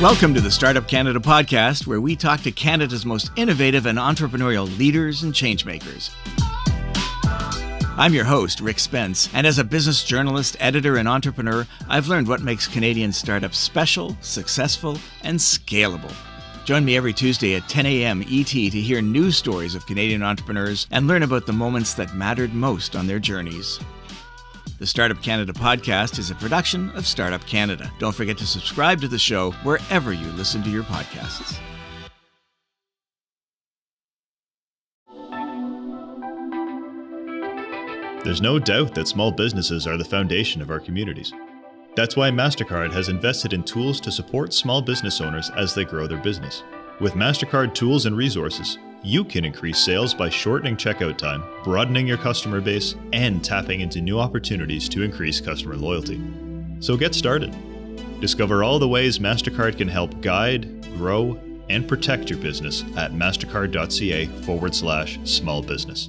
Welcome to the Startup Canada podcast, where we talk to Canada's most innovative and entrepreneurial leaders and changemakers. I'm your host, Rick Spence, and as a business journalist, editor, and entrepreneur, I've learned what makes Canadian startups special, successful, and scalable. Join me every Tuesday at 10 a.m. ET to hear news stories of Canadian entrepreneurs and learn about the moments that mattered most on their journeys. The Startup Canada podcast is a production of Startup Canada. Don't forget to subscribe to the show wherever you listen to your podcasts. There's no doubt that small businesses are the foundation of our communities. That's why MasterCard has invested in tools to support small business owners as they grow their business. With MasterCard tools and resources, you can increase sales by shortening checkout time, broadening your customer base, and tapping into new opportunities to increase customer loyalty. So get started. Discover all the ways MasterCard can help guide, grow, and protect your business at mastercard.ca forward slash small business.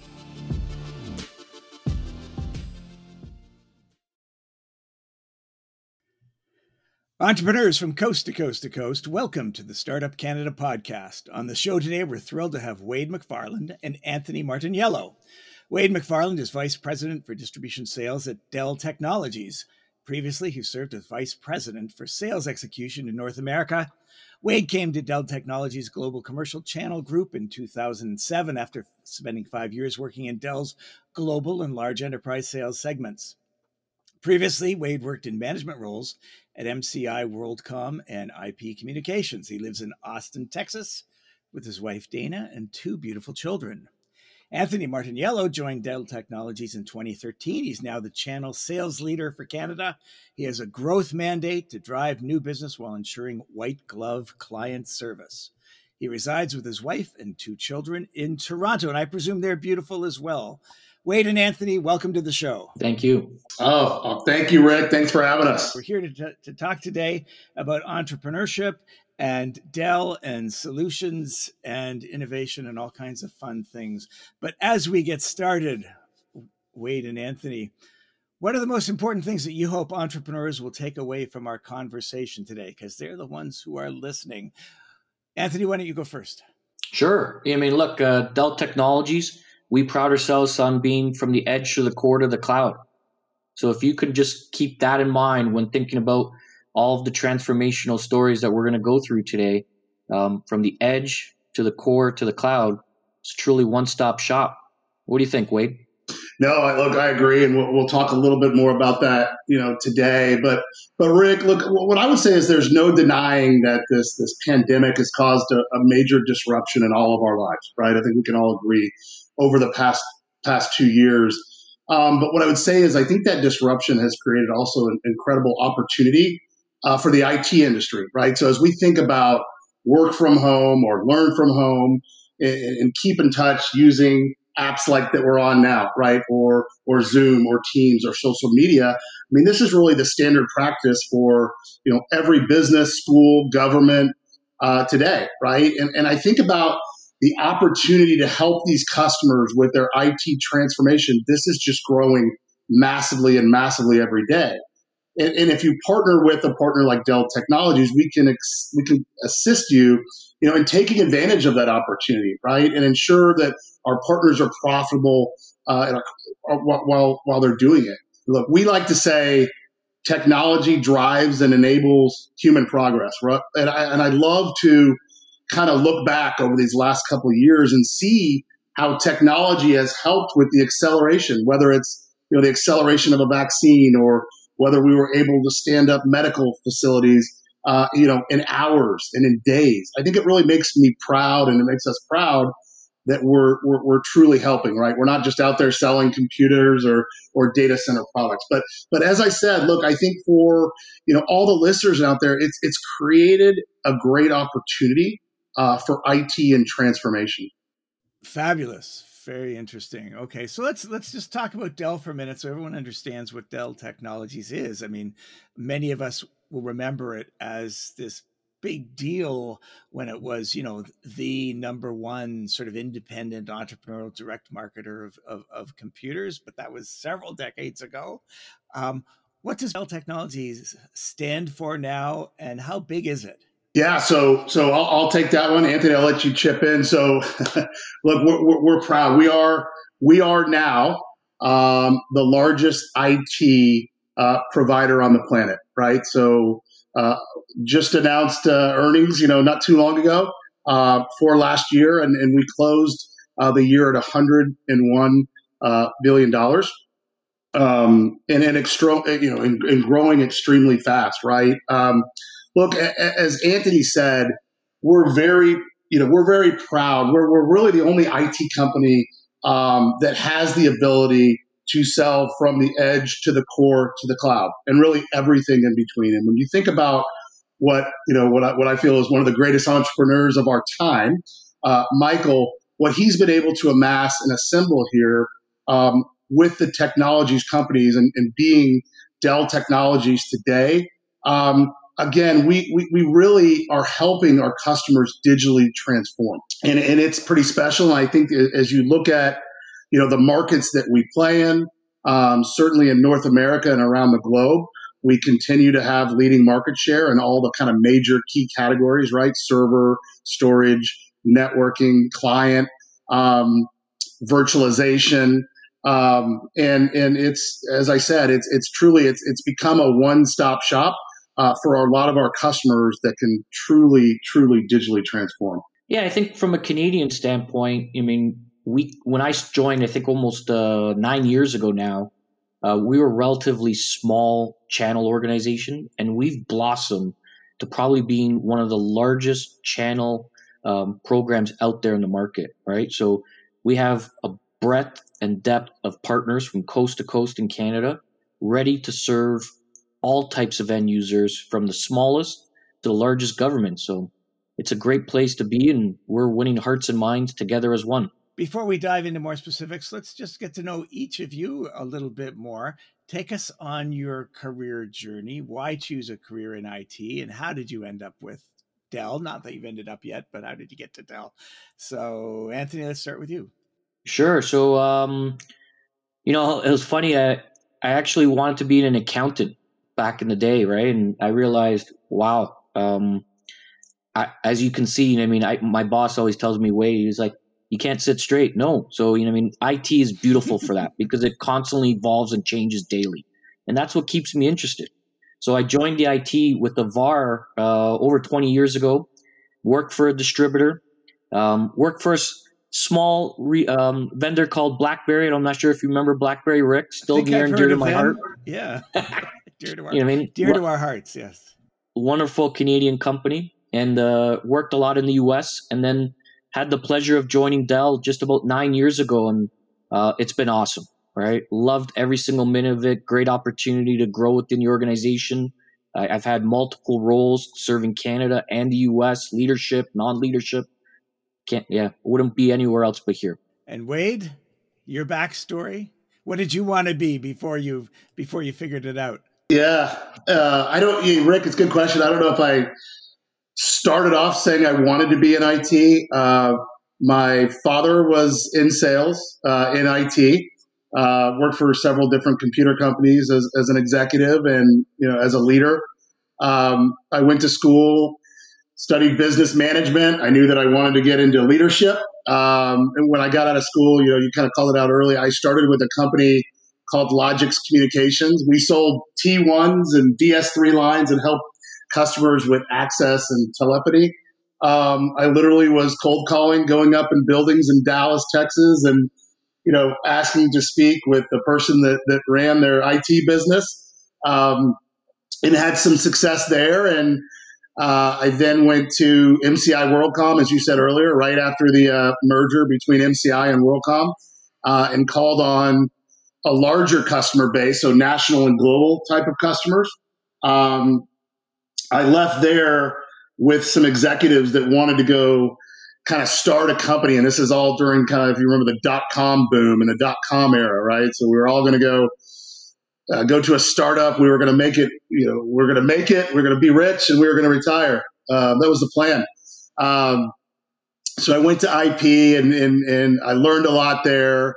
Entrepreneurs from coast to coast to coast, welcome to the Startup Canada podcast. On the show today, we're thrilled to have Wade McFarland and Anthony Martiniello. Wade McFarland is Vice President for Distribution Sales at Dell Technologies. Previously, he served as Vice President for Sales Execution in North America. Wade came to Dell Technologies Global Commercial Channel Group in 2007 after spending five years working in Dell's global and large enterprise sales segments. Previously, Wade worked in management roles at MCI WorldCom and IP Communications. He lives in Austin, Texas, with his wife Dana and two beautiful children. Anthony Martiniello joined Dell Technologies in 2013. He's now the channel sales leader for Canada. He has a growth mandate to drive new business while ensuring white glove client service. He resides with his wife and two children in Toronto, and I presume they're beautiful as well. Wade and Anthony, welcome to the show. Thank you. Oh, oh, thank you, Rick. Thanks for having us. We're here to, t- to talk today about entrepreneurship and Dell and solutions and innovation and all kinds of fun things. But as we get started, Wade and Anthony, what are the most important things that you hope entrepreneurs will take away from our conversation today? Because they're the ones who are listening. Anthony, why don't you go first? Sure. I mean, look, uh, Dell Technologies we pride ourselves on being from the edge to the core to the cloud. So if you could just keep that in mind when thinking about all of the transformational stories that we're going to go through today, um, from the edge to the core to the cloud, it's truly one stop shop. What do you think, Wade? No, look, I agree, and we'll, we'll, talk a little bit more about that, you know, today. But, but Rick, look, what I would say is there's no denying that this this pandemic has caused a, a major disruption in all of our lives, right? I think we can all agree over the past past two years. Um, but what I would say is, I think that disruption has created also an incredible opportunity uh, for the IT industry, right? So as we think about work from home or learn from home and, and keep in touch using apps like that we're on now, right? Or or Zoom or Teams or social media. I mean, this is really the standard practice for you know every business, school, government uh, today, right? And and I think about the opportunity to help these customers with their IT transformation, this is just growing massively and massively every day. And, and if you partner with a partner like Dell Technologies, we can ex- we can assist you, you know, in taking advantage of that opportunity, right, and ensure that our partners are profitable uh, while while they're doing it. Look, we like to say technology drives and enables human progress, right? And I, and I love to kind of look back over these last couple of years and see how technology has helped with the acceleration, whether it's you know the acceleration of a vaccine or whether we were able to stand up medical facilities, uh, you know, in hours and in days. I think it really makes me proud, and it makes us proud that we're, we're, we're truly helping, right? We're not just out there selling computers or or data center products. But but as I said, look, I think for you know all the listeners out there, it's it's created a great opportunity uh, for IT and transformation. Fabulous. Very interesting. Okay, so let's let's just talk about Dell for a minute, so everyone understands what Dell Technologies is. I mean, many of us will remember it as this big deal when it was, you know, the number one sort of independent entrepreneurial direct marketer of, of, of computers, but that was several decades ago. Um, what does Dell Technologies stand for now, and how big is it? Yeah, so so I'll, I'll, take that one, Anthony. I'll let you chip in. So, look, we're, we're, proud. We are we are now um, the largest IT uh, provider on the planet, right? So, uh, just announced uh, earnings, you know, not too long ago uh, for last year, and, and we closed uh, the year at 101 uh, billion dollars, um, and and extro- you know, and, and, growing extremely fast, right? Um, look, as Anthony said, we're very, you know, we're very proud. We're, we're really the only IT company um, that has the ability to sell from the edge to the core to the cloud and really everything in between. And when you think about what, you know, what I, what I feel is one of the greatest entrepreneurs of our time, uh, Michael, what he's been able to amass and assemble here um, with the technologies companies and, and being Dell Technologies today, um, again, we, we, we, really are helping our customers digitally transform. And, and it's pretty special. And I think as you look at, you know, the markets that we play in, um, certainly in North America and around the globe, we continue to have leading market share in all the kind of major key categories, right? Server, storage, networking, client, um, virtualization. Um, and and it's as I said, it's it's truly it's it's become a one stop shop uh, for a lot of our customers that can truly, truly digitally transform. Yeah, I think from a Canadian standpoint, I mean, we when I joined, I think almost uh, nine years ago now, uh, we were a relatively small channel organization, and we've blossomed to probably being one of the largest channel um, programs out there in the market. Right, so we have a breadth and depth of partners from coast to coast in Canada, ready to serve all types of end users from the smallest to the largest government. So it's a great place to be, and we're winning hearts and minds together as one. Before we dive into more specifics, let's just get to know each of you a little bit more. Take us on your career journey. Why choose a career in IT, and how did you end up with Dell? Not that you've ended up yet, but how did you get to Dell? So, Anthony, let's start with you. Sure. So, um, you know, it was funny. I, I actually wanted to be an accountant back in the day, right? And I realized, wow, um, I, as you can see, I mean, I, my boss always tells me, "Wait," he's like, "You can't sit straight." No, so you know, I mean, IT is beautiful for that because it constantly evolves and changes daily, and that's what keeps me interested. So I joined the IT with the VAR uh, over 20 years ago. Worked for a distributor. Um, worked for a small re, um, vendor called BlackBerry. And I'm not sure if you remember BlackBerry, Rick. Still near and dear to my heart. Yeah. dear to our, you know I mean? dear to our hearts. Yes. Wonderful Canadian company and uh, worked a lot in the U.S. and then had the pleasure of joining Dell just about nine years ago, and uh, it's been awesome. Right, loved every single minute of it. Great opportunity to grow within the organization. I, I've had multiple roles serving Canada and the U.S. leadership, non-leadership. Can't yeah, wouldn't be anywhere else but here. And Wade, your backstory. What did you want to be before you before you figured it out? Yeah, uh, I don't. Rick, it's a good question. I don't know if I started off saying I wanted to be in IT. Uh, my father was in sales uh, in IT. Uh, worked for several different computer companies as, as, an executive and you know as a leader. Um, I went to school, studied business management. I knew that I wanted to get into leadership. Um, and when I got out of school, you know, you kind of called it out early. I started with a company called Logix Communications. We sold T1s and DS3 lines and helped customers with access and telephony. Um, I literally was cold calling, going up in buildings in Dallas, Texas, and you know, asking to speak with the person that, that ran their IT business, um, and had some success there. And Uh, I then went to MCI WorldCom, as you said earlier, right after the uh, merger between MCI and WorldCom, uh, and called on a larger customer base, so national and global type of customers. Um, I left there with some executives that wanted to go kind of start a company. And this is all during kind of, if you remember the dot com boom and the dot com era, right? So we were all going to go. Uh, go to a startup. We were going to make it. You know, we are going to make it. We are going to be rich, and we were going to retire. Uh, that was the plan. Um, so I went to IP, and, and and I learned a lot there.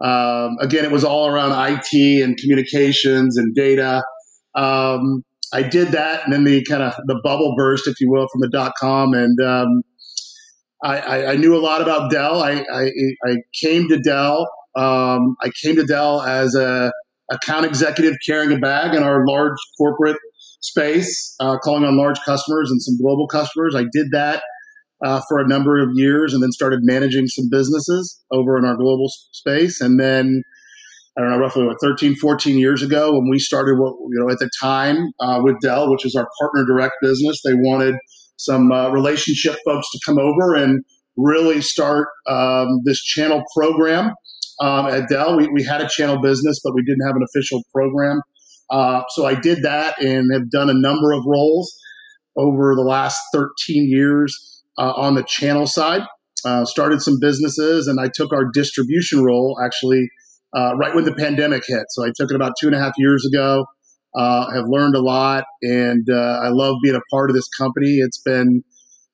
Um, again, it was all around IT and communications and data. Um, I did that, and then the kind of the bubble burst, if you will, from the dot com, and um, I, I, I, knew a lot about Dell. I, I, I came to Dell. Um, I came to Dell as a account executive carrying a bag in our large corporate space, uh, calling on large customers and some global customers. I did that uh, for a number of years, and then started managing some businesses over in our global space, and then I don't know, roughly what, 13, 14 years ago when we started what, you know, at the time uh, with Dell, which is our partner direct business. They wanted some uh, relationship folks to come over and really start um, this channel program. Um, at Dell, we, we had a channel business, but we didn't have an official program. Uh, so I did that and have done a number of roles over the last 13 years uh, on the channel side. Uh, started some businesses and I took our distribution role actually uh, right when the pandemic hit. So I took it about two and a half years ago. Uh, have learned a lot, and uh, I love being a part of this company. It's been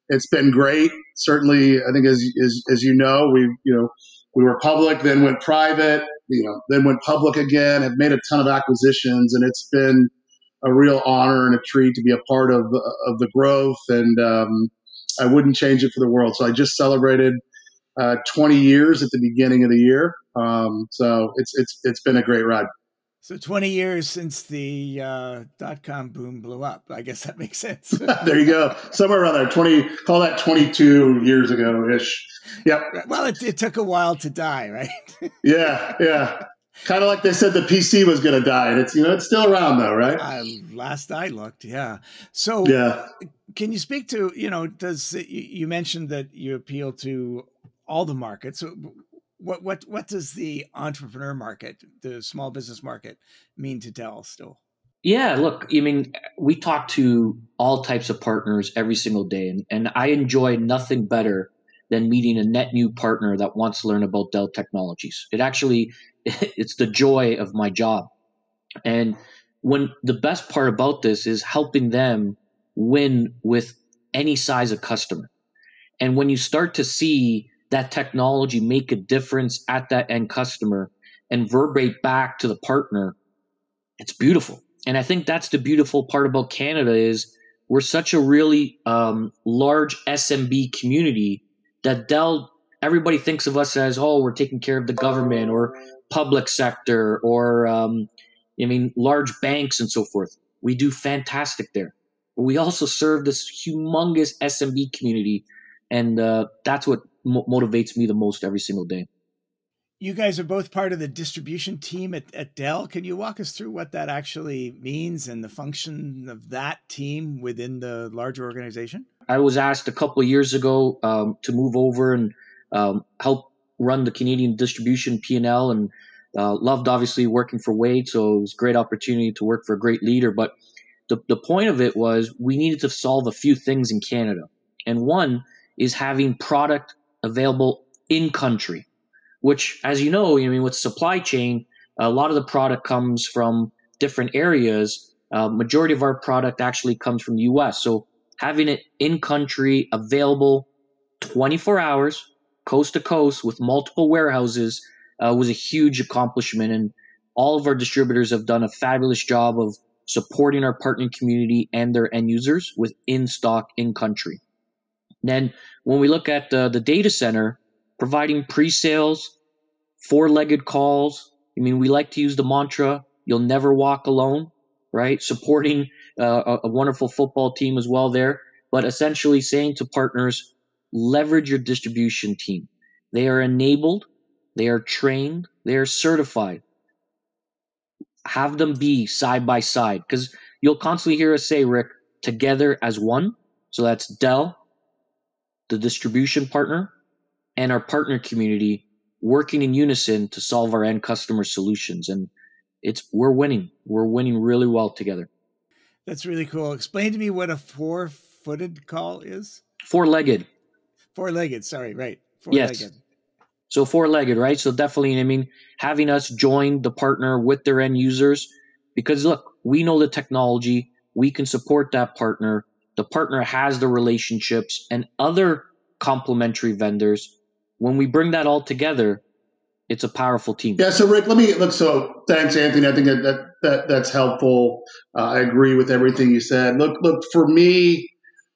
it's been great. Certainly, I think as as, as you know, we you know we were public, then went private, you know, then went public again. Have made a ton of acquisitions, and it's been a real honor and a treat to be a part of of the growth. And um, I wouldn't change it for the world. So I just celebrated uh, 20 years at the beginning of the year. Um, so it's it's it's been a great ride. So 20 years since the uh, dot com boom blew up. I guess that makes sense. there you go. Somewhere around there. 20, call that 22 years ago ish. Yep. Well, it, it took a while to die, right? yeah. Yeah. Kind of like they said the PC was going to die. And it's, you know, it's still around though, right? Uh, last I looked. Yeah. So, yeah. Can you speak to, you know, does you mentioned that you appeal to all the markets. What what what does the entrepreneur market, the small business market, mean to Dell still? Yeah, look, I mean, we talk to all types of partners every single day, and, and I enjoy nothing better than meeting a net new partner that wants to learn about Dell technologies. It actually, it's the joy of my job. And when the best part about this is helping them win with any size of customer. And when you start to see that technology make a difference at that end customer and verberate back to the partner it's beautiful and i think that's the beautiful part about canada is we're such a really um, large smb community that dell everybody thinks of us as oh we're taking care of the government or public sector or um, i mean large banks and so forth we do fantastic there but we also serve this humongous smb community and uh, that's what mo- motivates me the most every single day. You guys are both part of the distribution team at, at Dell. Can you walk us through what that actually means and the function of that team within the larger organization? I was asked a couple of years ago um, to move over and um, help run the Canadian distribution P&L and uh, loved obviously working for Wade. So it was a great opportunity to work for a great leader. But the, the point of it was we needed to solve a few things in Canada. And one is having product available in country, which, as you know, I mean, with supply chain, a lot of the product comes from different areas. Uh, majority of our product actually comes from the U.S. So having it in country, available, 24 hours, coast to coast, with multiple warehouses, uh, was a huge accomplishment. And all of our distributors have done a fabulous job of supporting our partner community and their end users with in stock in country. Then when we look at the, the data center, providing pre-sales, four-legged calls. I mean, we like to use the mantra, you'll never walk alone, right? Supporting uh, a, a wonderful football team as well there, but essentially saying to partners, leverage your distribution team. They are enabled, they are trained, they are certified. Have them be side by side because you'll constantly hear us say, Rick, together as one. So that's Dell, the distribution partner, and our partner community working in unison to solve our end customer solutions. And it's we're winning. We're winning really well together. That's really cool. Explain to me what a four-footed call is. Four-legged. Four-legged. Sorry, right. Four-legged. Yes. So four-legged, right? So definitely, I mean, having us join the partner with their end users, because look, we know the technology, we can support that partner. The partner has the relationships and other complementary vendors. When we bring that all together, it's a powerful team. Yeah. So Rick, let me look. So thanks, Anthony. I think that that, that that's helpful. Uh, I agree with everything you said. Look, look for me.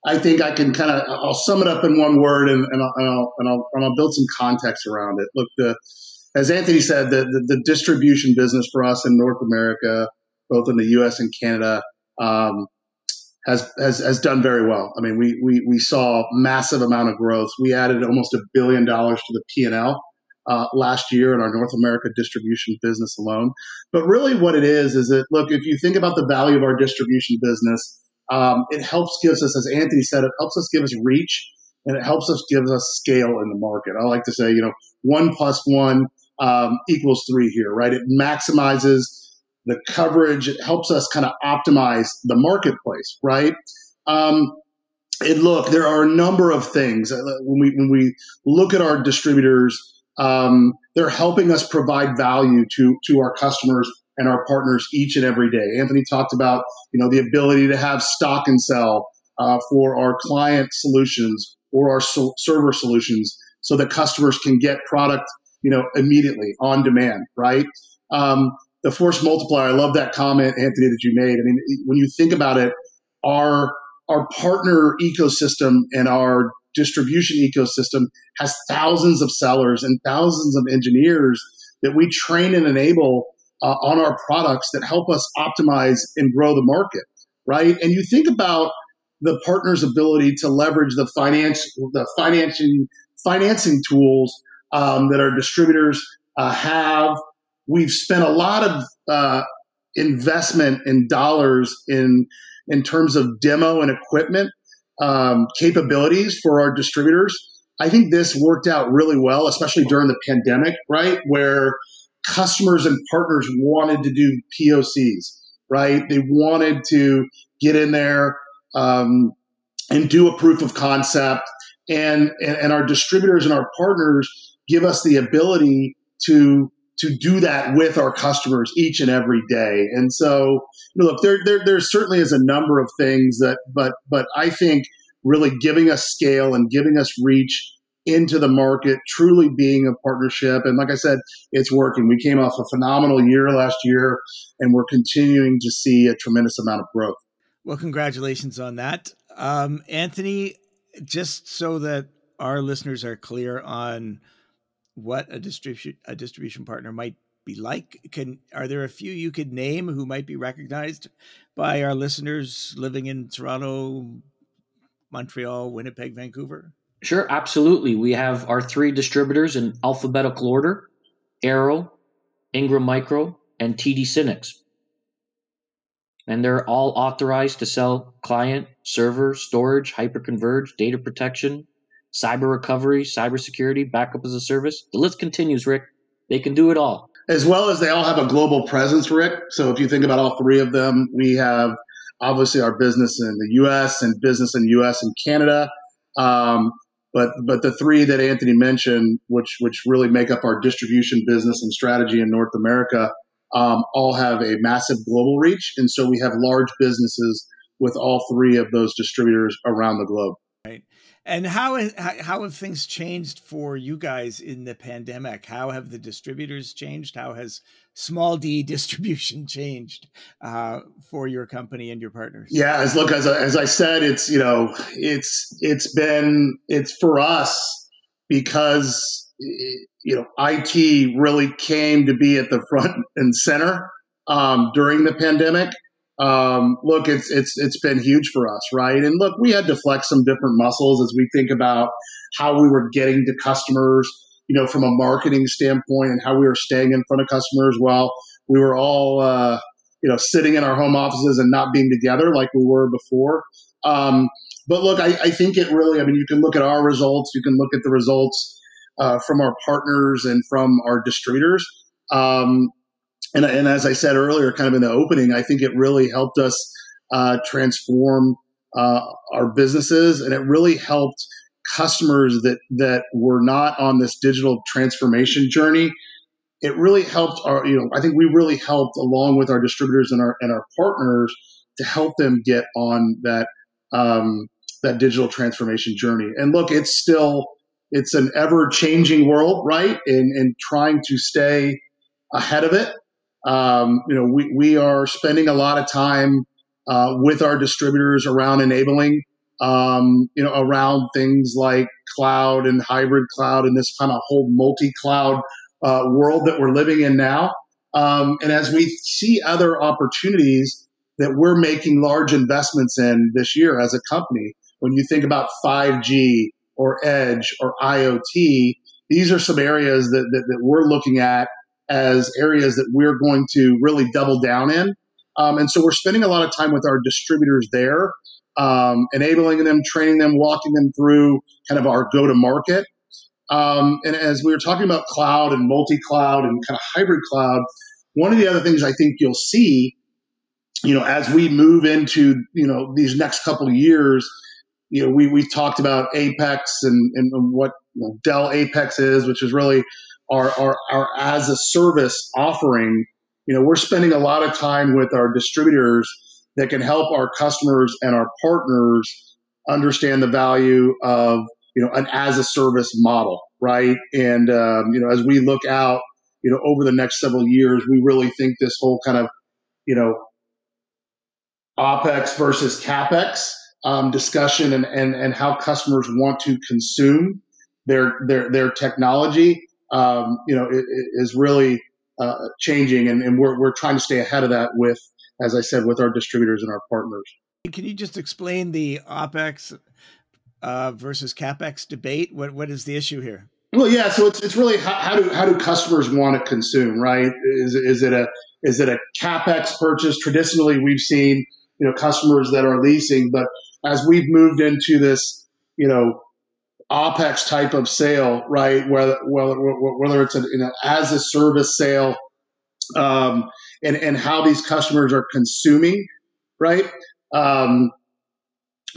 I think I can kind of I'll sum it up in one word, and, and, I'll, and, I'll, and I'll and I'll build some context around it. Look, the as Anthony said, the, the, the distribution business for us in North America, both in the U.S. and Canada, um, has, has has done very well. I mean, we we we saw massive amount of growth. We added almost a billion dollars to the P and L uh, last year in our North America distribution business alone. But really, what it is is that look, if you think about the value of our distribution business, um, it helps gives us, as Anthony said, it helps us give us reach and it helps us give us scale in the market. I like to say, you know, one plus one um, equals three here, right? It maximizes the coverage. It helps us kind of optimize the marketplace, right? Um, and look, there are a number of things uh, when we when we look at our distributors um, they're helping us provide value to to our customers and our partners each and every day. Anthony talked about you know the ability to have stock and sell uh, for our client solutions or our so- server solutions, so that customers can get product you know immediately on demand. Right. Um, the force multiplier. I love that comment, Anthony, that you made. I mean, when you think about it, our our partner ecosystem and our distribution ecosystem has thousands of sellers and thousands of engineers that we train and enable uh, on our products that help us optimize and grow the market, right? And you think about the partner's ability to leverage the finance, the financing financing tools um, that our distributors uh, have. We've spent a lot of uh, investment in dollars in in terms of demo and equipment um, capabilities for our distributors. I think this worked out really well, especially during the pandemic, right? Where customers and partners wanted to do POCs, right? They wanted to get in there um, and do a proof of concept. And, and, and our distributors and our partners give us the ability to to do that with our customers each and every day. And so, look, there, there, there certainly is a number of things that, but, but I think really giving us scale and giving us reach into the market, truly being a partnership. And like I said, it's working. We came off a phenomenal year last year, and we're continuing to see a tremendous amount of growth. Well, congratulations on that. Um, Anthony, just so that our listeners are clear on what a distribution a distribution partner might be like can are there a few you could name who might be recognized by our listeners living in Toronto, Montreal, Winnipeg, Vancouver? Sure, absolutely. We have our three distributors in alphabetical order: Arrow, Ingram Micro, and TD SYNNEX. And they're all authorized to sell client, server, storage, hyperconverged, data protection, cyber recovery, cybersecurity, backup as a service. The list continues, Rick. They can do it all. As well as they all have a global presence, Rick. So if you think about all three of them, we have obviously our business in the U.S. and business in U.S. and Canada. Um, but but the three that Anthony mentioned, which which really make up our distribution business and strategy in North America, um, all have a massive global reach, and so we have large businesses with all three of those distributors around the globe. And how how have things changed for you guys in the pandemic? How have the distributors changed? How has small D distribution changed uh, for your company and your partners? Yeah, as look as as I said, it's you know it's it's been it's for us because you know IT really came to be at the front and center um, during the pandemic um, look, it's it's it's been huge for us, right? And look, we had to flex some different muscles as we think about how we were getting to customers, you know, from a marketing standpoint, and how we were staying in front of customers. While we were all, uh, you know, sitting in our home offices and not being together like we were before. Um, but look, I, I, think it really, I mean, you can look at our results, you can look at the results uh, from our partners and from our distributors. Um, and, and, as I said earlier, kind of in the opening, I think it really helped us uh, transform uh, our businesses, and it really helped customers that that were not on this digital transformation journey. It really helped our, you know, I think we really helped along with our distributors and our and our partners to help them get on that um, that digital transformation journey. And look, it's still it's an ever changing world, right? And and trying to stay ahead of it. Um, you know, we we are spending a lot of time uh, with our distributors around enabling, um, you know, around things like cloud and hybrid cloud and this kind of whole multi-cloud uh, world that we're living in now. Um, and as we see other opportunities that we're making large investments in this year as a company, when you think about 5G or edge or IoT, these are some areas that, that, that we're looking at as areas that we're going to really double down in. Um, and so we're spending a lot of time with our distributors there, um, enabling them, training them, walking them through kind of our go to market. Um, and as we were talking about cloud and multi cloud and kind of hybrid cloud, one of the other things I think you'll see, you know, as we move into, you know, these next couple of years, you know, we, we've talked about Apex and, and what you know, Dell Apex is, which is really our, our, our as a service offering you know, we're spending a lot of time with our distributors that can help our customers and our partners understand the value of you know an as a service model, right? And um, you know, as we look out, you know, over the next several years, we really think this whole kind of you know opex versus capex um, discussion and, and and how customers want to consume their their their technology, um, you know, is really uh, changing, and, and we're, we're trying to stay ahead of that with, as I said, with our distributors and our partners. Can you just explain the OPEX uh, versus CAPEX debate? What What is the issue here? Well, yeah, so it's, it's really how, how do how do customers want to consume, right? Is, is it a is it a capex purchase? Traditionally, we've seen you know customers that are leasing, but as we've moved into this, you know, OPEX type of sale, right? Whether whether, whether it's an you know, as a service sale, um, and and how these customers are consuming, right? Um,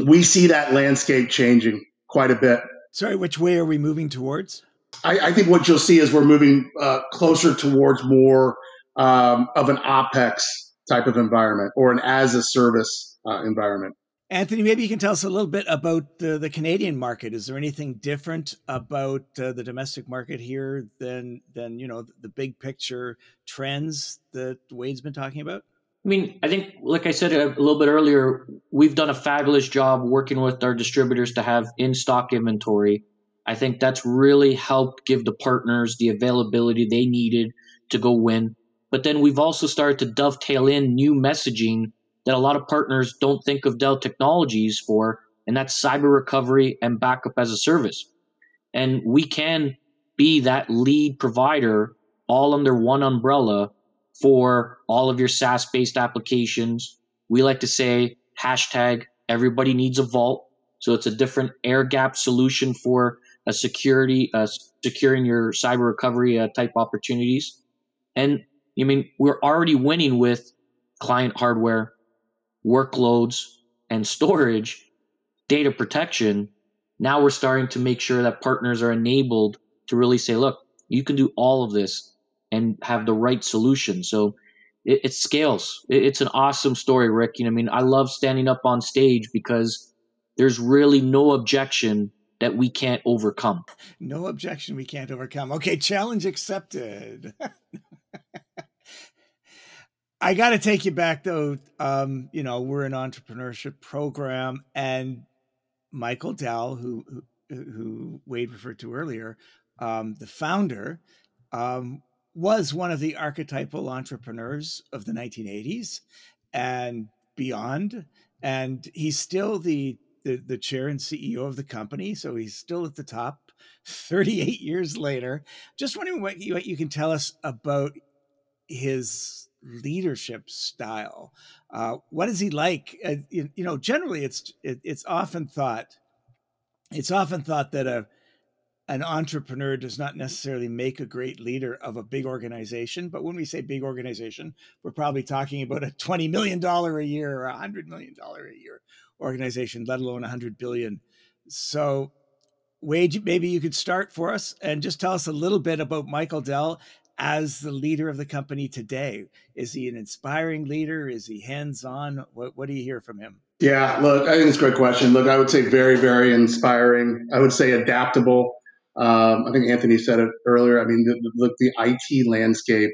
we see that landscape changing quite a bit. Sorry, which way are we moving towards? I, I think what you'll see is we're moving uh, closer towards more um, of an OPEX type of environment or an as a service uh, environment. Anthony, maybe you can tell us a little bit about the, the Canadian market. Is there anything different about uh, the domestic market here than than you know the big picture trends that Wade's been talking about? I mean, I think, like I said a little bit earlier, we've done a fabulous job working with our distributors to have in stock inventory. I think that's really helped give the partners the availability they needed to go win. But then we've also started to dovetail in new messaging that a lot of partners don't think of Dell Technologies for, and that's cyber recovery and backup as a service. And we can be that lead provider all under one umbrella for all of your SaaS based applications. We like to say hashtag everybody needs a vault. So it's a different air gap solution for a security, uh, securing your cyber recovery uh, type opportunities. And I mean, we're already winning with client hardware, workloads and storage, data protection, now we're starting to make sure that partners are enabled to really say, look, you can do all of this and have the right solution. So it, it scales. It, it's an awesome story, Rick. You know, I mean, I love standing up on stage because there's really no objection that we can't overcome. No objection we can't overcome. Okay, challenge accepted. I got to take you back though. Um, you know, we're an entrepreneurship program, and Michael Dell, who who, who Wade referred to earlier, um, the founder, um, was one of the archetypal entrepreneurs of the 1980s and beyond, and he's still the the, the chair and CEO of the company, so he's still at the top. 38 years later, just wondering what you, what you can tell us about his leadership style. Uh, what is he like? Uh, you, you, know, generally, it's it, it's often thought it's often thought that a an entrepreneur does not necessarily make a great leader of a big organization. But when we say big organization, we're probably talking about a twenty million dollar a year or a hundred million dollar a year organization, let alone a hundred billion. So Wade, maybe you could start for us and just tell us a little bit about Michael Dell as the leader of the company today. Is he an inspiring leader? Is he hands on? What, what do you hear from him? Yeah, look, I think it's a great question. Look, I would say very, very inspiring. I would say adaptable. Um, I think Anthony said it earlier. I mean, look, the, the IT landscape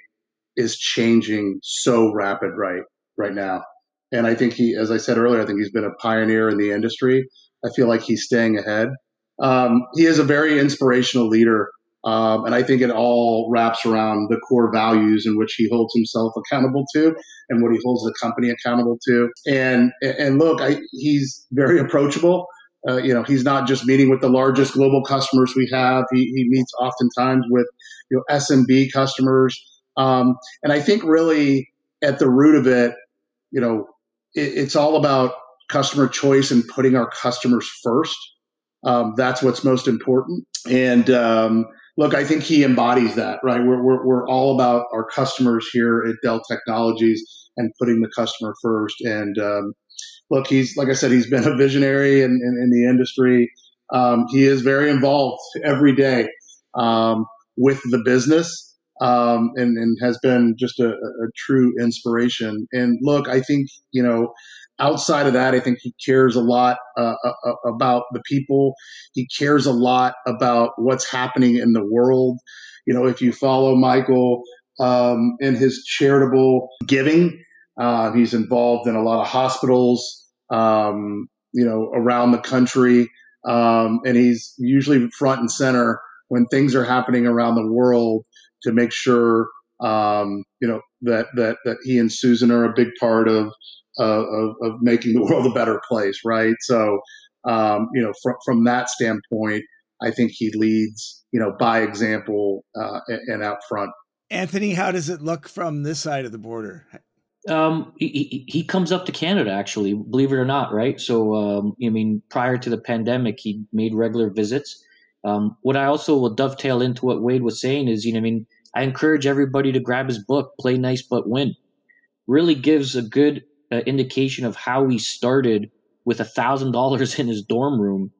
is changing so rapid right right now, and I think he, as I said earlier, I think he's been a pioneer in the industry. I feel like he's staying ahead. Um, he is a very inspirational leader. Um, and I think it all wraps around the core values in which he holds himself accountable to and what he holds the company accountable to. And, and look, I, he's very approachable. Uh, you know, he's not just meeting with the largest global customers we have. He, he meets oftentimes with, you know, SMB customers. Um, and I think really at the root of it, you know, it, it's all about customer choice and putting our customers first. Um, that's what's most important. And um, look, I think he embodies that, right? We're, we're, we're all about our customers here at Dell Technologies and putting the customer first. And um, look, he's, like I said, he's been a visionary in, in, in the industry. Um, he is very involved every day um, with the business. Um, and, and has been just a, a true inspiration. And look, I think, you know, outside of that, I think he cares a lot uh, uh, uh, about the people. He cares a lot about what's happening in the world. You know, if you follow Michael um, in his charitable giving, uh, he's involved in a lot of hospitals, um, you know, around the country. Um, and he's usually front and center when things are happening around the world to make sure um, you know that that that he and Susan are a big part of uh, of, of, making the world a better place, right? So, um, you know, from from that standpoint, I think he leads, you know, by example uh, and out front. Anthony, how does it look from this side of the border? Um, he, he comes up to Canada, actually, believe it or not, right? So, um, I mean, prior to the pandemic, he made regular visits. Um, what I also will dovetail into what Wade was saying is, you know, I mean, I encourage everybody to grab his book, Play Nice But Win. Really gives a good uh, indication of how he started with a thousand dollars in his dorm room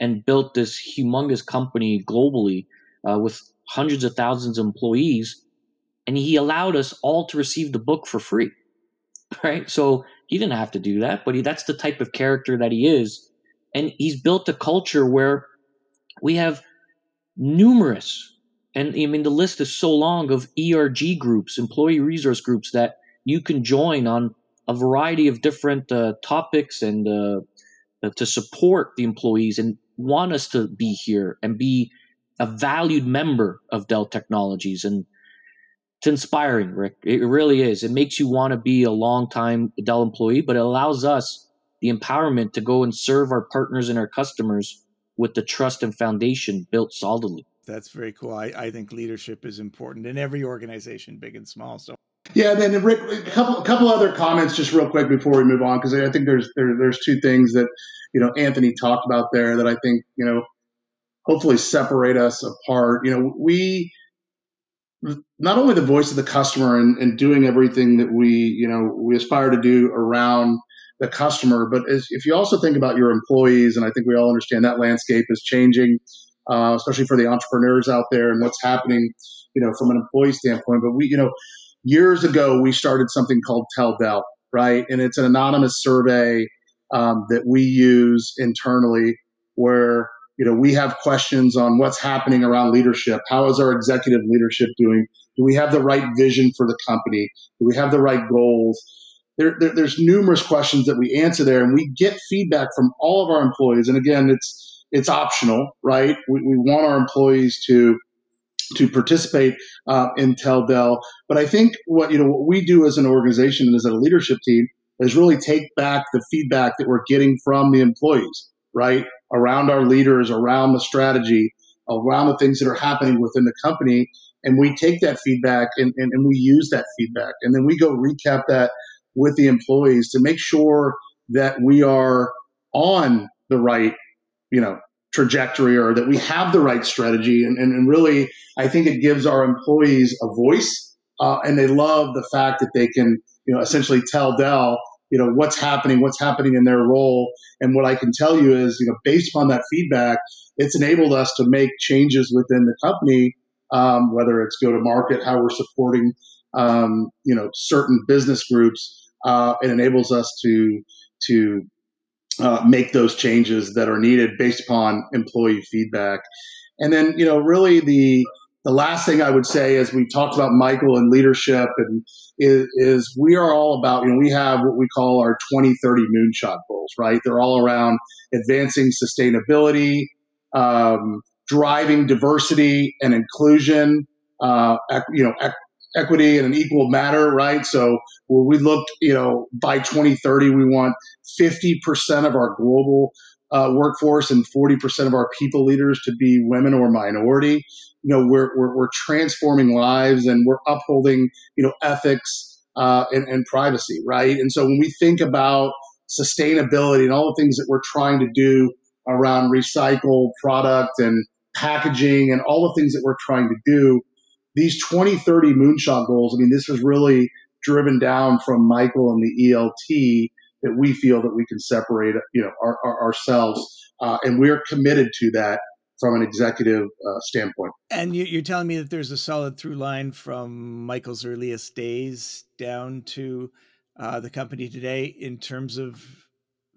and built this humongous company globally uh, with hundreds of thousands of employees. And he allowed us all to receive the book for free right? So he didn't have to do that but he, that's the type of character that he is. And he's built a culture where we have numerous and i mean the list is so long of erg groups employee resource groups that you can join on a variety of different uh, topics and uh, to support the employees and want us to be here and be a valued member of Dell Technologies. And it's inspiring, Rick. It really is. It makes you want to be a long time Dell employee, but it allows us the empowerment to go and serve our partners and our customers with the trust and foundation built solidly. That's very cool. I, I think leadership is important in every organization, big and small. So yeah, and then Rick, a couple, a couple other comments just real quick before we move on, because I think there's there, there's two things that you know Anthony talked about there that I think you know hopefully separate us apart. You know, we not only the voice of the customer and, and doing everything that we you know we aspire to do around the customer, but as, if you also think about your employees, and I think we all understand that landscape is changing, uh, especially for the entrepreneurs out there and what's happening, you know, from an employee standpoint. But we, you know, years ago, we started something called Tell Dell, right? And it's an anonymous survey um, that we use internally where you know we have questions on what's happening around leadership. How is our executive leadership doing? Do we have the right vision for the company? Do we have the right goals? There, there, there's numerous questions that we answer there and we get feedback from all of our employees. And again it's it's optional right? We, we want our employees to to participate uh, in Dell. But I think what you know what we do as an organization and as a leadership team is really take back the feedback that we're getting from the employees, right, around our leaders, around the strategy, around the things that are happening within the company, and we take that feedback and, and, and we use that feedback. And then we go recap that with the employees to make sure that we are on the right, you know, trajectory or that we have the right strategy. And, and, and really, I think it gives our employees a voice. Uh, and they love the fact that they can, you know, essentially tell Dell, you know, what's happening, what's happening in their role. And what I can tell you is, you know, based upon that feedback, it's enabled us to make changes within the company, um, whether it's go to market, how we're supporting, um, you know, certain business groups. Uh, it enables us to to uh, make those changes that are needed based upon employee feedback. And then, you know, really the the last thing I would say is we talked about Michael and leadership and is, is, we are all about, you know, we have what we call our 2030 moonshot goals, right? They're all around advancing sustainability, um, driving diversity and inclusion, uh, you know, equity in an equal matter, right? So where we look, you know, by 2030, we want 50% of our global uh, workforce and 40% of our people leaders to be women or minority. You know, we're, we're, we're transforming lives and we're upholding, you know, ethics uh, and, and privacy, right? And so when we think about sustainability and all the things that we're trying to do around recycled product and packaging and all the things that we're trying to do, these 2030 moonshot goals, I mean, this was really driven down from Michael and the ELT that we feel that we can separate, you know, our, our, ourselves, uh, and we're committed to that from an executive uh, standpoint. And you, are telling me that there's a solid through line from Michael's earliest days down to uh, the company today in terms of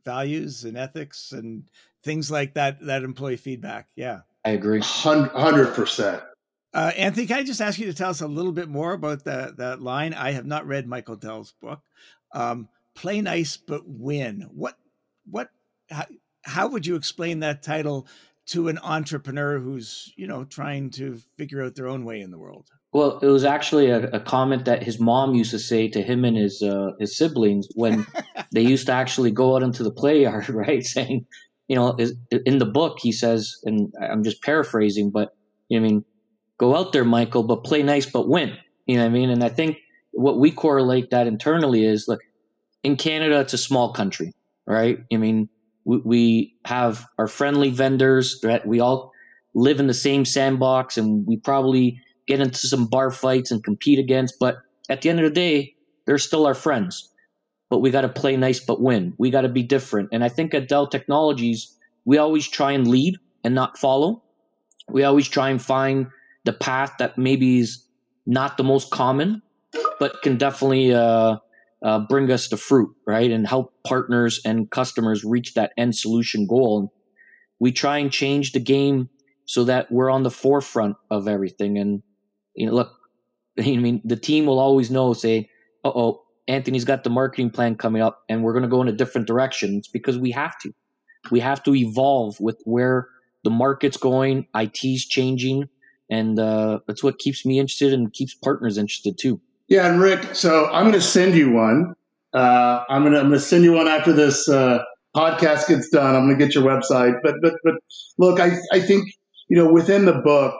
values and ethics and things like that. That employee feedback. Yeah, I agree. Hundred percent. Uh, Anthony, can I just ask you to tell us a little bit more about that that line? I have not read Michael Dell's book. Um, Play nice but win. What what how, how would you explain that title to an entrepreneur who's you know trying to figure out their own way in the world? Well, it was actually a, a comment that his mom used to say to him and his uh, his siblings when they used to actually go out into the play yard, right? Saying, you know, in the book he says, and I'm just paraphrasing, but you know, I mean, go out there, Michael, but play nice, but win. You know what I mean? And I think what we correlate that internally is look, in Canada, it's a small country, right? I mean, we, we have our friendly vendors that we all live in the same sandbox and we probably get into some bar fights and compete against. But at the end of the day, they're still our friends. But we got to play nice but win. We got to be different. And I think at Dell Technologies, we always try and lead and not follow. We always try and find the path that maybe is not the most common, but can definitely uh, uh, bring us to fruit, right? And help partners and customers reach that end solution goal. we try and change the game so that we're on the forefront of everything. And you know, look, I mean, the team will always know, say, "Uh oh, Anthony's got the marketing plan coming up, and we're going to go in a different direction." It's because we have to. We have to evolve with where the market's going. IT's changing and uh, that's what keeps me interested and keeps partners interested too. Yeah, and Rick, so I'm going to send you one. Uh, I'm going to I'm going to send you one after this uh, podcast gets done. I'm going to get your website, but but but look, I I think you know within the book,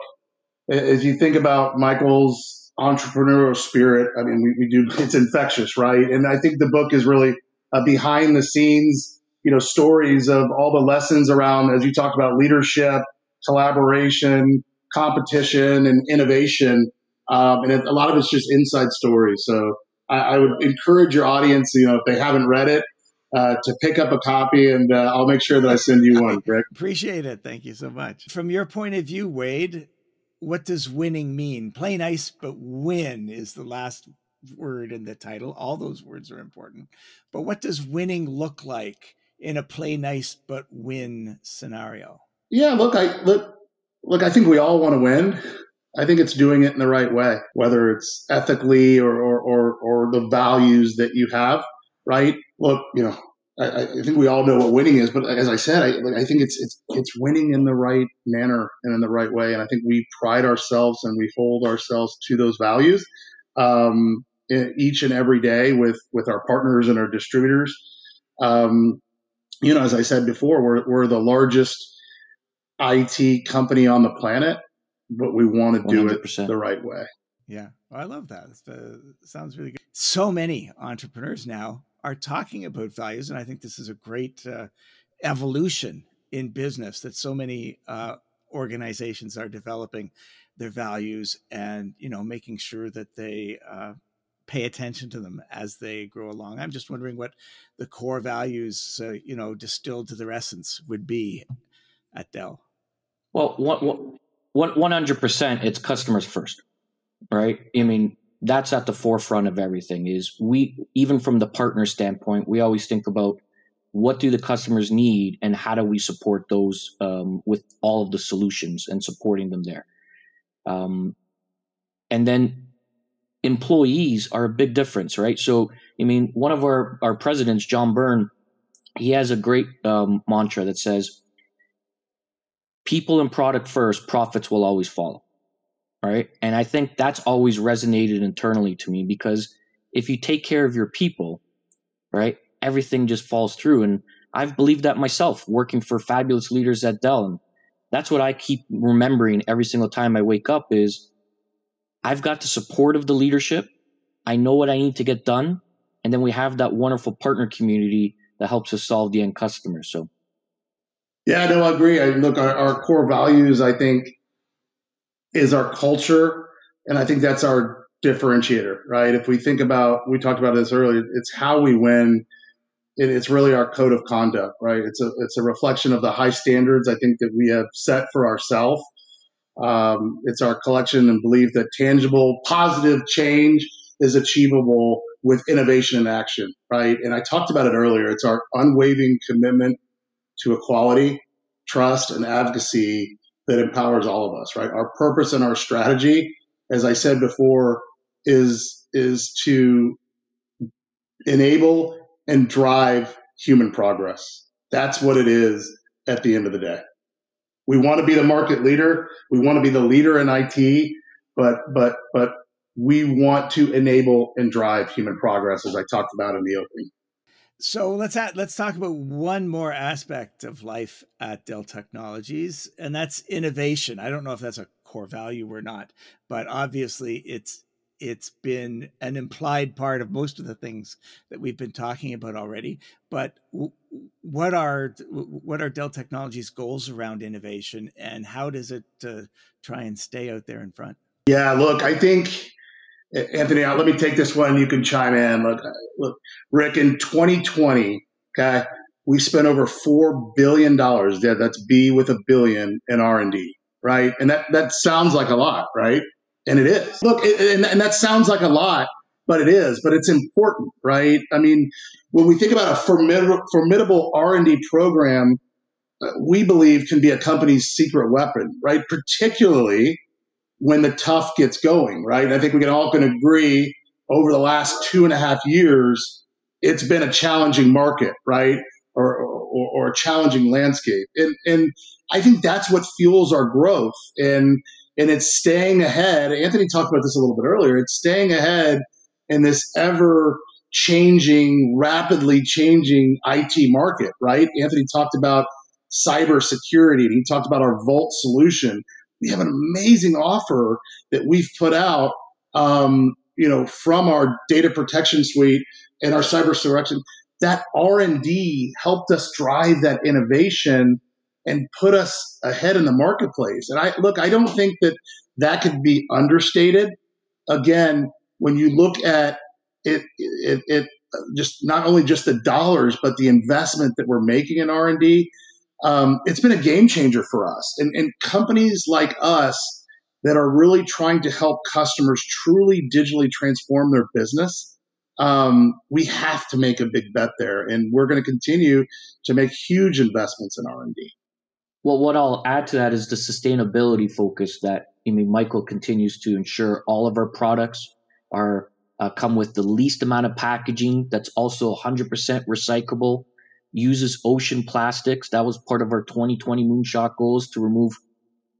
as you think about Michael's entrepreneurial spirit, I mean, we, we do it's infectious, right? And I think the book is really uh, behind the scenes, you know, stories of all the lessons around, as you talk about leadership, collaboration, competition and innovation. Um, and a lot of it's just inside stories. So I, I, would encourage your audience, you know, if they haven't read it, uh, to pick up a copy, and uh, I'll make sure that I send you one, Rick. Appreciate it. Thank you so much. From your point of view, Wade, what does winning mean? Play nice, but win is the last word in the title. All those words are important. But what does winning look like in a play nice but win scenario? Yeah, look, I look Look, I think we all want to win. I think it's doing it in the right way, whether it's ethically or, or, or, or the values that you have, right? Look, you know, I, I, think we all know what winning is, but as I said, I, I think it's, it's, it's winning in the right manner and in the right way. And I think we pride ourselves and we hold ourselves to those values um, each and every day with, with our partners and our distributors. Um, you know, as I said before, we're, we're the largest IT company on the planet. but we want to do 100%. it the right way. Yeah, I love that. Uh, sounds really good. So many entrepreneurs now are talking about values, and I think this is a great uh, evolution in business that so many uh, organizations are developing their values and you know making sure that they uh, pay attention to them as they grow along. I'm just wondering what the core values, uh, you know, distilled to their essence would be at Dell. Well, one hundred percent, it's customers first, right? I mean, that's at the forefront of everything. Is we even from the partner standpoint, we always think about what do the customers need and how do we support those um, with all of the solutions and supporting them there. Um, and then employees are a big difference, right? So, I mean, one of our, our presidents, John Byrne, he has a great um, mantra that says, people and product first, profits will always follow. Right. And I think that's always resonated internally to me because if you take care of your people, right, everything just falls through. And I've believed that myself working for fabulous leaders at Dell. And that's what I keep remembering every single time I wake up is I've got the support of the leadership. I know what I need to get done. And then we have that wonderful partner community that helps us solve the end customer. So, yeah, no, I agree. I look, our, our core values, I think, is our culture. And I think that's our differentiator, right? If we think about, we talked about this earlier, it's how we win. it's really our code of conduct, right? It's a, it's a reflection of the high standards I think that we have set for ourselves um, it's our collection and belief that tangible, positive change is achievable with innovation and action, right? And I talked about it earlier. It's our unwavering commitment to equality, trust, and advocacy that empowers all of us, right? Our purpose and our strategy, as I said before, is is to enable and drive human progress. That's what it is at the end of the day. We want to be the market leader. We want to be the leader in IT, but but but we want to enable and drive human progress, as I talked about in the opening. So let's let's talk about one more aspect of life at Dell Technologies, and that's innovation. I don't know if that's a core value or not, but obviously it's it's been an implied part of most of the things that we've been talking about already. But what are what are Dell Technologies' goals around innovation, and how does it uh, try and stay out there in front? Yeah, look, I think Anthony, let me take this one. You can chime in. Look, look, Rick, in 2020, okay, we spent over four billion dollars. Yeah, that's B with a billion in R and D, right? And that that sounds like a lot, right? And it is. Look, it, and, and that sounds like a lot, but it is. But it's important, right? I mean, when we think about a formidable, formidable R&D program, uh, we believe can be a company's secret weapon, right? Particularly when the tough gets going, right? I think we can all can agree over the last two and a half years, it's been a challenging market, right? Or, or, or a challenging landscape. And, and I think that's what fuels our growth. And and it's staying ahead. Anthony talked about this a little bit earlier. It's staying ahead in this ever changing, rapidly changing IT market, right? Anthony talked about cybersecurity and he talked about our Vault solution. We have an amazing offer that we've put out, um, you know, from our data protection suite and our cyber selection. That R and D helped us drive that innovation and put us ahead in the marketplace. And I look, I don't think that that could be understated. Again, when you look at it, it, it just not only just the dollars, but the investment that we're making in R and D, um, it's been a game changer for us. And, and companies like us that are really trying to help customers truly digitally transform their business. Um, we have to make a big bet there, and we're going to continue to make huge investments in R and D. Well, what I'll add to that is the sustainability focus that I mean Michael continues to ensure all of our products are uh, come with the least amount of packaging that's also 100% recyclable uses ocean plastics that was part of our 2020 moonshot goals to remove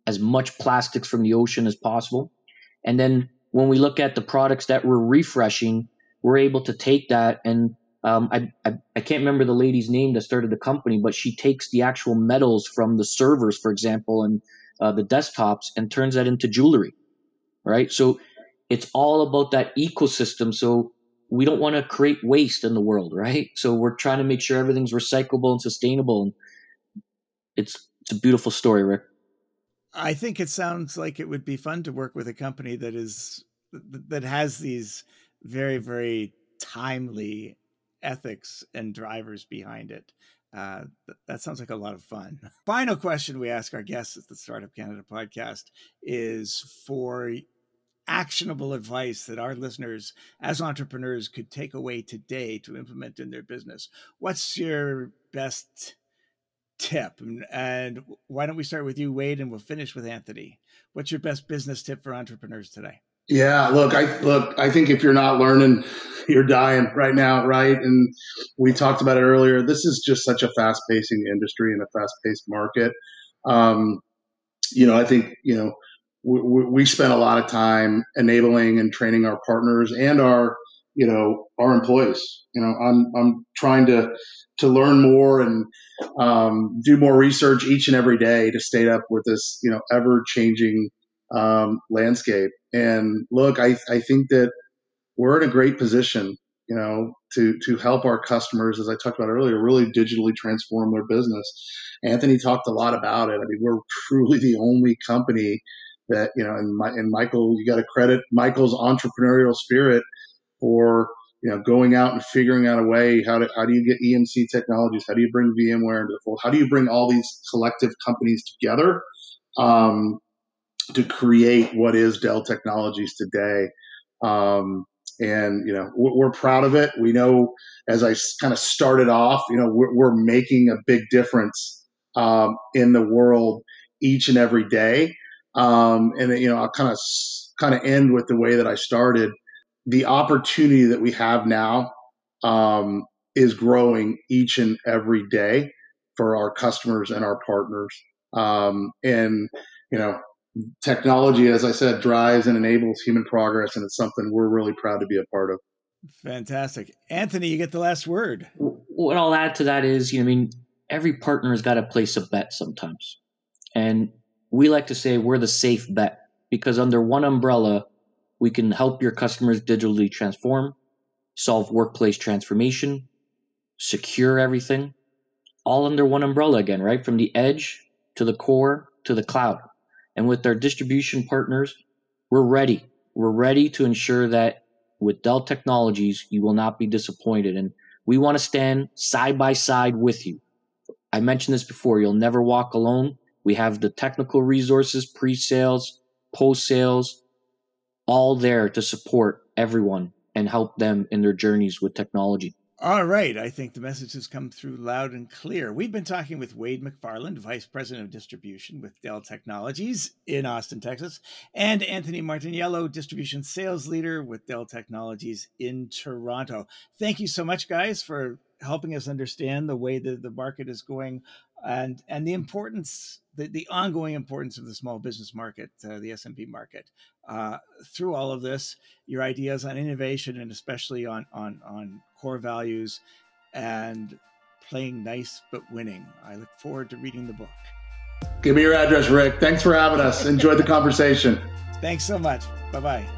as much plastics from the ocean as possible and then when we look at the products that we're refreshing we're able to take that and um, I, I, I can't remember the lady's name that started the company, but she takes the actual metals from the servers, for example, and uh, the desktops and turns that into jewelry, right? So it's all about that ecosystem. So we don't want to create waste in the world, right? So we're trying to make sure everything's recyclable and sustainable. And it's it's a beautiful story, Rick. I think it sounds like it would be fun to work with a company that is that has these very very timely ethics and drivers behind it. Uh, that sounds like a lot of fun. Final question we ask our guests at the Startup Canada podcast is for actionable advice that our listeners, as entrepreneurs, could take away today to implement in their business. What's your best tip? And why don't we start with you, Wade, and we'll finish with Anthony. What's your best business tip for entrepreneurs today? Yeah, look, I look, I think if you're not learning, you're dying right now, right? And we talked about it earlier. This is just such a fast-pacing industry and a fast-paced market. Um, you know, I think you know we, we spend a lot of time enabling and training our partners and our you know our employees. You know, I'm I'm trying to to learn more and um, do more research each and every day to stay up with this you know ever changing um, landscape. And look, I, I think that we're in a great position, you know, to to help our customers, as I talked about earlier, really digitally transform their business. Anthony talked a lot about it. I mean, we're truly the only company that you know, and, and Michael, you got to credit Michael's entrepreneurial spirit for you know going out and figuring out a way how to how do you get EMC technologies, how do you bring VMware into the fold, how do you bring all these collective companies together um, to create what is Dell Technologies today. Um, and you know we're proud of it. We know as I kind of started off, you know we're, we're making a big difference um, in the world each and every day. Um, and you know I'll kind of kind of end with the way that I started. The opportunity that we have now um, is growing each and every day for our customers and our partners. Um, and you know technology, as I said, drives and enables human progress, and it's something we're really proud to be a part of. Fantastic, Anthony. You get the last word. What I'll add to that is, you know, I mean, every partner has got to place a bet sometimes, and we like to say we're the safe bet because under one umbrella, we can help your customers digitally transform, solve workplace transformation, secure everything, all under one umbrella again, right? From the edge to the core to the cloud. And with our distribution partners, we're ready. We're ready to ensure that with Dell Technologies, you will not be disappointed. And we want to stand side by side with you. I mentioned this before, you'll never walk alone. We have the technical resources, pre sales, post sales, all there to support everyone and help them in their journeys with technology. All right. I think the message has come through loud and clear. We've been talking with Wade McFarland, Vice President of Distribution with Dell Technologies in Austin, Texas, and Anthony Martiniello, Distribution Sales Leader with Dell Technologies in Toronto. Thank you so much, guys, for helping us understand the way that the market is going and and the importance the, the ongoing importance of the small business market uh, the smb market uh, through all of this your ideas on innovation and especially on on on core values and playing nice but winning. I look forward to reading the book. Give me your address rick. Thanks for having us. Enjoy the conversation. Thanks so much. Bye bye